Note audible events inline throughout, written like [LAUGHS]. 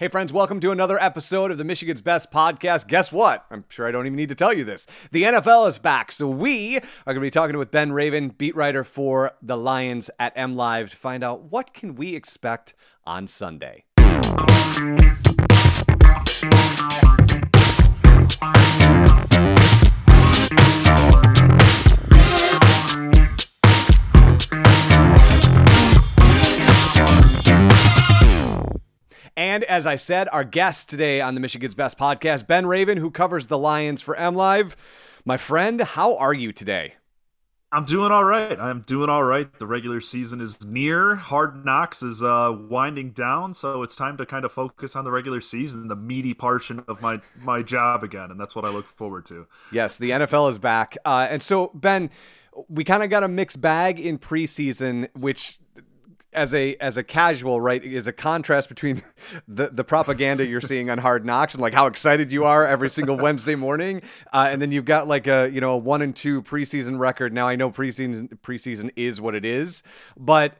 Hey, friends, welcome to another episode of the Michigan's Best podcast. Guess what? I'm sure I don't even need to tell you this. The NFL is back. So, we are going to be talking with Ben Raven, beat writer for the Lions at M Live, to find out what can we expect on Sunday. And as I said, our guest today on the Michigan's Best podcast, Ben Raven, who covers the Lions for M Live. My friend, how are you today? I'm doing all right. I'm doing all right. The regular season is near. Hard Knocks is uh, winding down, so it's time to kind of focus on the regular season, the meaty portion of my my job again, and that's what I look forward to. Yes, the NFL is back, uh, and so Ben, we kind of got a mixed bag in preseason, which as a as a casual, right, is a contrast between [LAUGHS] the the propaganda you're seeing on Hard Knocks and like how excited you are every single [LAUGHS] Wednesday morning, uh, and then you've got like a you know a one and two preseason record. Now I know preseason preseason is what it is, but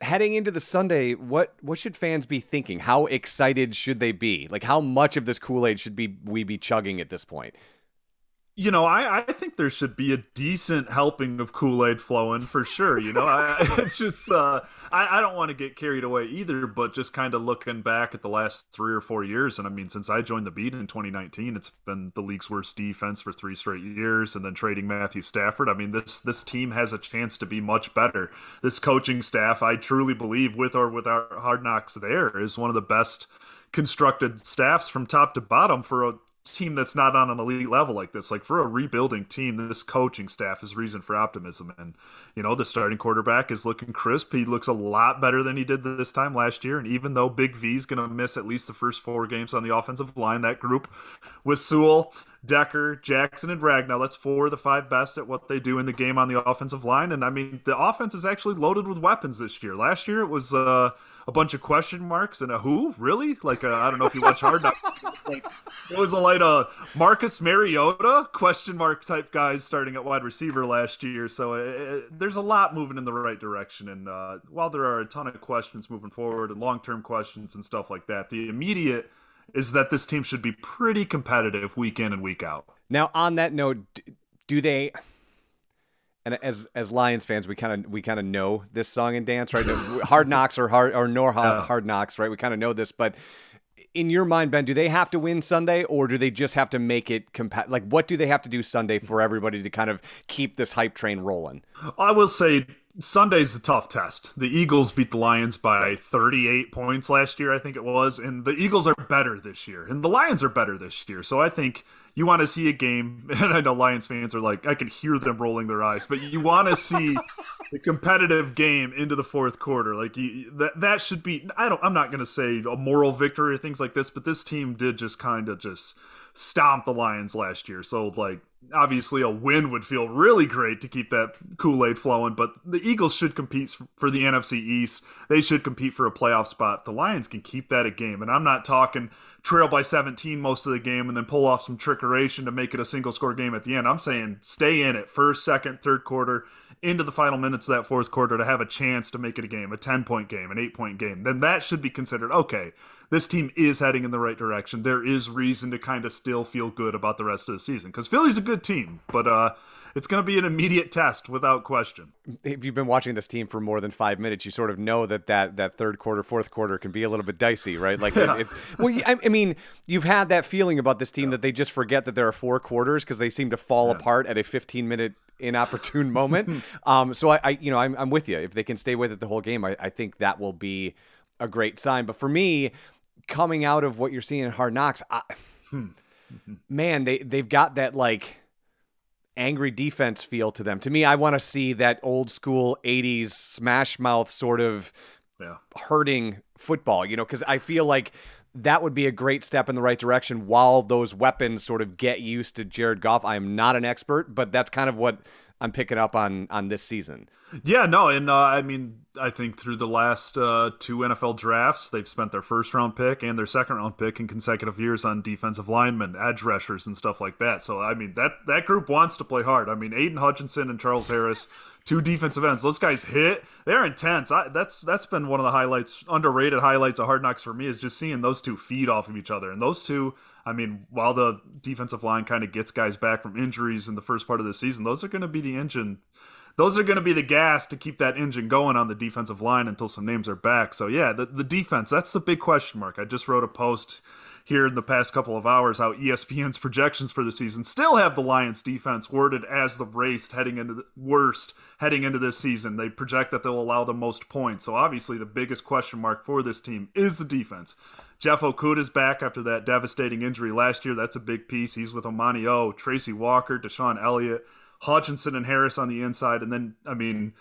heading into the Sunday, what what should fans be thinking? How excited should they be? Like how much of this Kool Aid should be we be chugging at this point? You know, I, I think there should be a decent helping of Kool Aid flowing for sure. You know, I, [LAUGHS] it's just uh, I, I don't want to get carried away either, but just kind of looking back at the last three or four years, and I mean, since I joined the beat in 2019, it's been the league's worst defense for three straight years, and then trading Matthew Stafford. I mean, this this team has a chance to be much better. This coaching staff, I truly believe, with or without Hard Knocks, there is one of the best constructed staffs from top to bottom for a team that's not on an elite level like this. Like for a rebuilding team, this coaching staff is reason for optimism. And you know, the starting quarterback is looking crisp. He looks a lot better than he did this time last year. And even though Big V is going to miss at least the first four games on the offensive line, that group with Sewell, Decker, Jackson, and Ragnow, that's four of the five best at what they do in the game on the offensive line. And I mean, the offense is actually loaded with weapons this year. Last year it was. uh a bunch of question marks and a who really like uh, I don't know if you watch Hard Knocks. like it was a like a Marcus Mariota question mark type guys starting at wide receiver last year. So it, uh, it, there's a lot moving in the right direction. And uh, while there are a ton of questions moving forward and long term questions and stuff like that, the immediate is that this team should be pretty competitive week in and week out. Now, on that note, do they? And as as Lions fans, we kind of we kind of know this song and dance, right? hard knocks or hard or nor hard, oh. hard knocks, right? We kind of know this, but in your mind, Ben, do they have to win Sunday, or do they just have to make it compa- Like, what do they have to do Sunday for everybody to kind of keep this hype train rolling? I will say Sunday's a tough test. The Eagles beat the Lions by 38 points last year, I think it was, and the Eagles are better this year, and the Lions are better this year. So I think you want to see a game, [LAUGHS] and I know Lions fans are like, I can hear them rolling their eyes, but you want to see a competitive game into the fourth quarter. Like you, that that should be. I don't. I'm not going to say a moral victory or things like this, but this team did just kind of just stomp the Lions last year. So like obviously a win would feel really great to keep that Kool-Aid flowing, but the Eagles should compete for the NFC East. They should compete for a playoff spot. The Lions can keep that a game. And I'm not talking trail by 17 most of the game and then pull off some trickeration to make it a single score game at the end. I'm saying stay in it first, second, third quarter into the final minutes of that fourth quarter to have a chance to make it a game, a 10 point game, an 8 point game. Then that should be considered okay this team is heading in the right direction. There is reason to kind of still feel good about the rest of the season because Philly's a good team, but uh, it's going to be an immediate test without question. If you've been watching this team for more than five minutes, you sort of know that that, that third quarter, fourth quarter can be a little bit dicey, right? Like [LAUGHS] yeah. it's well, I, mean, you've had that feeling about this team yeah. that they just forget that there are four quarters because they seem to fall yeah. apart at a 15 minute inopportune [LAUGHS] moment. um, so I, I, you know, I'm, I'm with you. If they can stay with it the whole game, I, I think that will be a great sign. But for me, coming out of what you're seeing in Hard Knocks, I, hmm. man, they they've got that like angry defense feel to them. To me, I want to see that old school '80s smash mouth sort of yeah. hurting football. You know, because I feel like that would be a great step in the right direction while those weapons sort of get used to Jared Goff. I am not an expert, but that's kind of what I'm picking up on on this season. Yeah, no, and uh, I mean, I think through the last uh, two NFL drafts, they've spent their first round pick and their second round pick in consecutive years on defensive linemen, edge rushers, and stuff like that. So, I mean, that that group wants to play hard. I mean, Aidan Hutchinson and Charles Harris, two defensive ends. Those guys hit. They're intense. I, that's that's been one of the highlights, underrated highlights of Hard Knocks for me is just seeing those two feed off of each other. And those two, I mean, while the defensive line kind of gets guys back from injuries in the first part of the season, those are going to be the engine those are going to be the gas to keep that engine going on the defensive line until some names are back. So yeah, the, the defense, that's the big question mark. I just wrote a post here in the past couple of hours how ESPN's projections for the season still have the Lions defense worded as the worst heading into the worst heading into this season. They project that they'll allow the most points. So obviously the biggest question mark for this team is the defense. Jeff Okudah's back after that devastating injury last year. That's a big piece. He's with Amani O, Tracy Walker, DeShon Elliott. Hutchinson and Harris on the inside, and then I mean,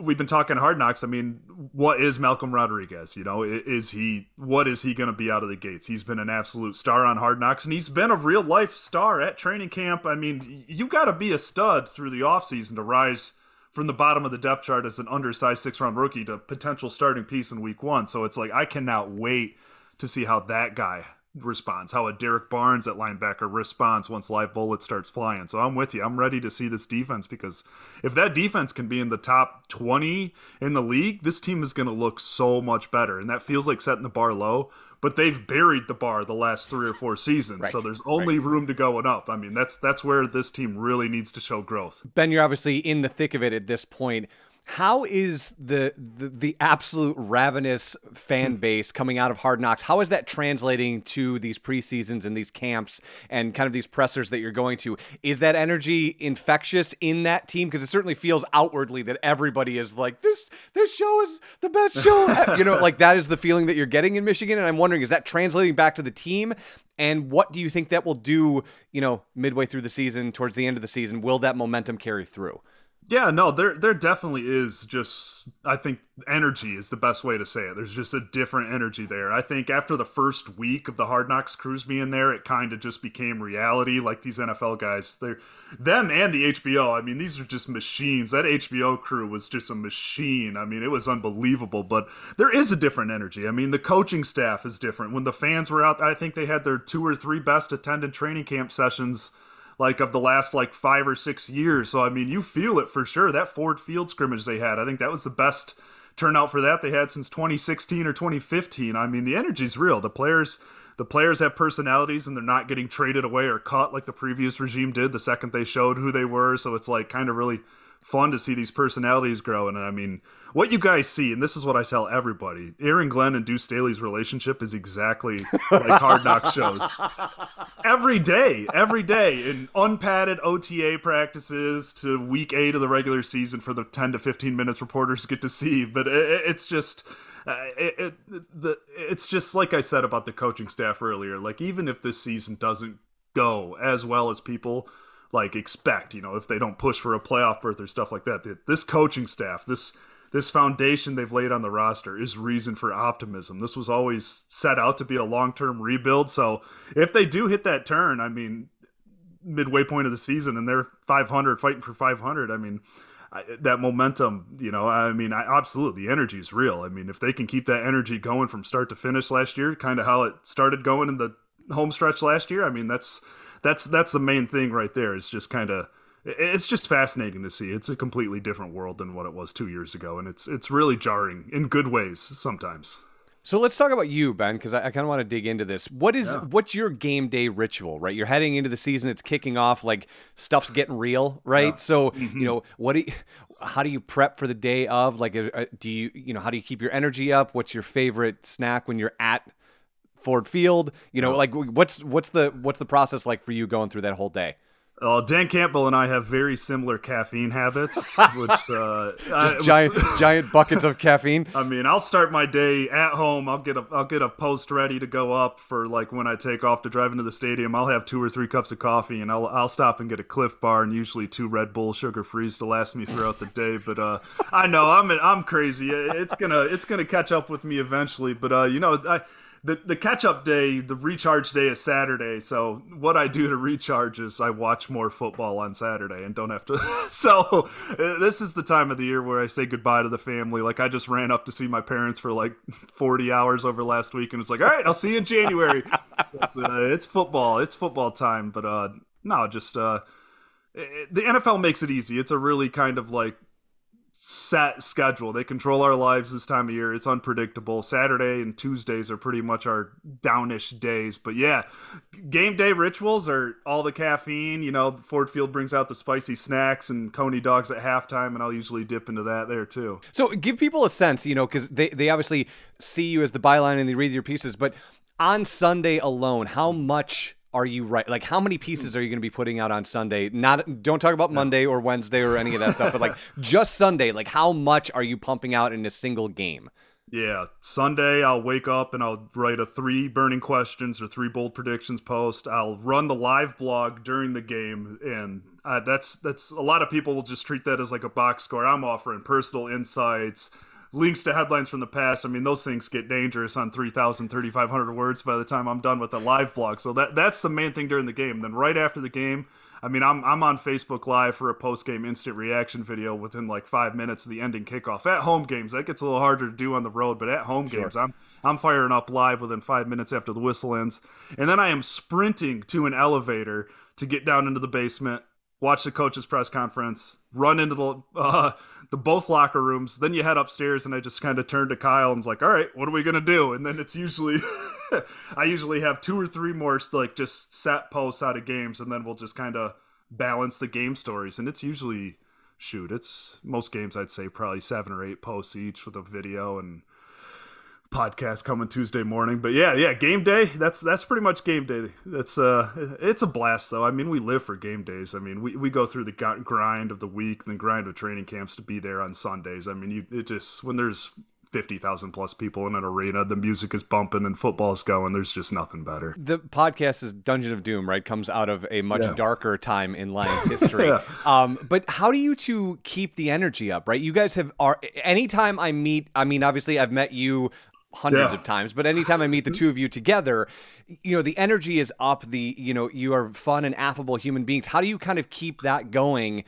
we've been talking hard knocks. I mean, what is Malcolm Rodriguez? You know, is he what is he going to be out of the gates? He's been an absolute star on hard knocks, and he's been a real life star at training camp. I mean, you got to be a stud through the offseason to rise from the bottom of the depth chart as an undersized six round rookie to potential starting piece in week one. So it's like I cannot wait to see how that guy responds, how a Derrick Barnes at linebacker responds once live bullet starts flying. So I'm with you. I'm ready to see this defense because if that defense can be in the top 20 in the league, this team is going to look so much better. And that feels like setting the bar low, but they've buried the bar the last three or four seasons. Right. So there's only right. room to go up. I mean, that's that's where this team really needs to show growth. Ben, you're obviously in the thick of it at this point how is the, the, the absolute ravenous fan hmm. base coming out of Hard Knocks? How is that translating to these preseasons and these camps and kind of these pressers that you're going to? Is that energy infectious in that team? Because it certainly feels outwardly that everybody is like this. This show is the best show. [LAUGHS] you know, like that is the feeling that you're getting in Michigan. And I'm wondering, is that translating back to the team? And what do you think that will do? You know, midway through the season, towards the end of the season, will that momentum carry through? Yeah, no, there there definitely is just I think energy is the best way to say it. There's just a different energy there. I think after the first week of the Hard Knocks crews being there, it kind of just became reality. Like these NFL guys, they're them and the HBO. I mean, these are just machines. That HBO crew was just a machine. I mean, it was unbelievable. But there is a different energy. I mean, the coaching staff is different. When the fans were out, I think they had their two or three best attended training camp sessions like of the last like five or six years. So I mean, you feel it for sure. That Ford Field scrimmage they had, I think that was the best turnout for that they had since 2016 or 2015. I mean, the energy's real. The players the players have personalities and they're not getting traded away or cut like the previous regime did the second they showed who they were. So it's like kind of really fun to see these personalities grow. And I mean, what you guys see, and this is what I tell everybody Aaron Glenn and Deuce Staley's relationship is exactly like Hard Knock shows. every day, every day, in unpadded OTA practices to week eight of the regular season for the 10 to 15 minutes reporters get to see. But it, it's just. Uh, it, it, the, it's just like I said about the coaching staff earlier. Like, even if this season doesn't go as well as people like expect, you know, if they don't push for a playoff berth or stuff like that. This coaching staff, this this foundation they've laid on the roster is reason for optimism. This was always set out to be a long-term rebuild. So, if they do hit that turn, I mean, midway point of the season and they're 500 fighting for 500, I mean, I, that momentum, you know, I mean, I, absolutely, the energy is real. I mean, if they can keep that energy going from start to finish last year, kind of how it started going in the home stretch last year, I mean, that's that's that's the main thing right there. It's just kind of it's just fascinating to see. It's a completely different world than what it was two years ago, and it's it's really jarring in good ways sometimes. So let's talk about you, Ben, because I, I kind of want to dig into this. What is yeah. what's your game day ritual? Right, you're heading into the season; it's kicking off. Like stuff's getting real, right? Yeah. So mm-hmm. you know what? Do you, how do you prep for the day of? Like, uh, do you you know how do you keep your energy up? What's your favorite snack when you're at Ford Field? You know, like what's what's the what's the process like for you going through that whole day? Uh, Dan Campbell and I have very similar caffeine habits, which uh, [LAUGHS] just giant [LAUGHS] giant buckets of caffeine. I mean, I'll start my day at home. I'll get a I'll get a post ready to go up for like when I take off to drive into the stadium. I'll have two or three cups of coffee, and I'll I'll stop and get a Clif Bar and usually two Red Bull sugar frees to last me throughout the day. But uh, I know I'm I'm crazy. It's gonna it's gonna catch up with me eventually. But uh, you know I the the catch up day, the recharge day is Saturday. So what I do to recharge is I watch more football on Saturday and don't have to. [LAUGHS] so uh, this is the time of the year where I say goodbye to the family. Like I just ran up to see my parents for like [LAUGHS] 40 hours over last week, and it's like, all right, I'll see you in January. [LAUGHS] it's, uh, it's football. It's football time. But uh, no, just uh, it, the NFL makes it easy. It's a really kind of like set schedule. They control our lives this time of year. It's unpredictable. Saturday and Tuesdays are pretty much our downish days. But yeah, game day rituals are all the caffeine. You know, Ford Field brings out the spicy snacks and Coney dogs at halftime, and I'll usually dip into that there too. So give people a sense, you know, because they, they obviously see you as the byline and they read your pieces, but on Sunday alone, how much are you right? Like, how many pieces are you going to be putting out on Sunday? Not, don't talk about Monday or Wednesday or any of that stuff, but like [LAUGHS] just Sunday. Like, how much are you pumping out in a single game? Yeah, Sunday I'll wake up and I'll write a three burning questions or three bold predictions post. I'll run the live blog during the game, and uh, that's that's a lot of people will just treat that as like a box score. I'm offering personal insights links to headlines from the past. I mean, those things get dangerous on 3,000, 3,500 words by the time I'm done with the live blog. So that that's the main thing during the game. Then right after the game, I mean, I'm I'm on Facebook Live for a post game instant reaction video within like five minutes of the ending kickoff. At home games, that gets a little harder to do on the road, but at home sure. games, I'm I'm firing up live within five minutes after the whistle ends, and then I am sprinting to an elevator to get down into the basement, watch the coach's press conference, run into the [LAUGHS] uh, the both locker rooms. Then you head upstairs, and I just kind of turn to Kyle and was like, "All right, what are we gonna do?" And then it's usually, [LAUGHS] I usually have two or three more like just set posts out of games, and then we'll just kind of balance the game stories. And it's usually, shoot, it's most games I'd say probably seven or eight posts each with a video and podcast coming Tuesday morning. But yeah, yeah, game day. That's that's pretty much game day. That's uh, it's a blast though. I mean, we live for game days. I mean, we, we go through the grind of the week, the grind of training camps to be there on Sundays. I mean, you it just when there's fifty thousand plus people in an arena, the music is bumping and football's going. There's just nothing better. The podcast is Dungeon of Doom, right? Comes out of a much yeah. darker time in Lions [LAUGHS] history. yeah. um, but how do you two keep the energy up, right? You guys have are anytime I meet. I mean, obviously, I've met you hundreds yeah. of times but anytime i meet the two of you together you know the energy is up the you know you are fun and affable human beings how do you kind of keep that going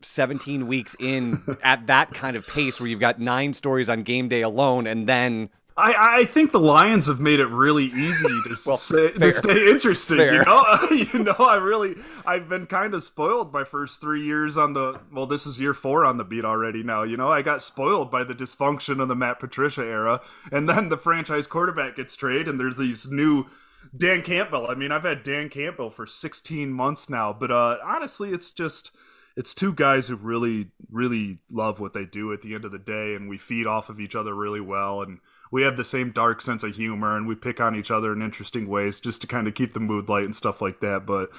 17 weeks in at that kind of pace where you've got nine stories on game day alone and then I, I think the Lions have made it really easy to, [LAUGHS] well, say, to stay interesting. Fair. You know, [LAUGHS] you know, I really I've been kind of spoiled my first three years on the well, this is year four on the beat already. Now, you know, I got spoiled by the dysfunction of the Matt Patricia era, and then the franchise quarterback gets traded, and there's these new Dan Campbell. I mean, I've had Dan Campbell for 16 months now, but uh, honestly, it's just it's two guys who really really love what they do at the end of the day, and we feed off of each other really well, and we have the same dark sense of humor and we pick on each other in interesting ways just to kind of keep the mood light and stuff like that. But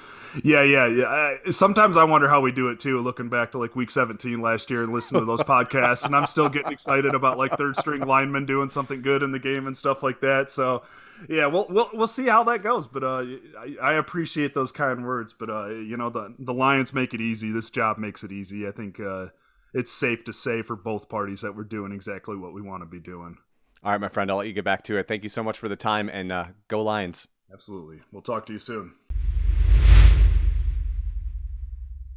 yeah, yeah, yeah. I, sometimes I wonder how we do it too, looking back to like week 17 last year and listening to those [LAUGHS] podcasts. And I'm still getting excited about like third string linemen doing something good in the game and stuff like that. So yeah, we'll we'll we'll see how that goes. But uh, I, I appreciate those kind words. But uh, you know, the the Lions make it easy. This job makes it easy. I think uh, it's safe to say for both parties that we're doing exactly what we want to be doing. All right, my friend, I'll let you get back to it. Thank you so much for the time and uh, go Lions. Absolutely. We'll talk to you soon.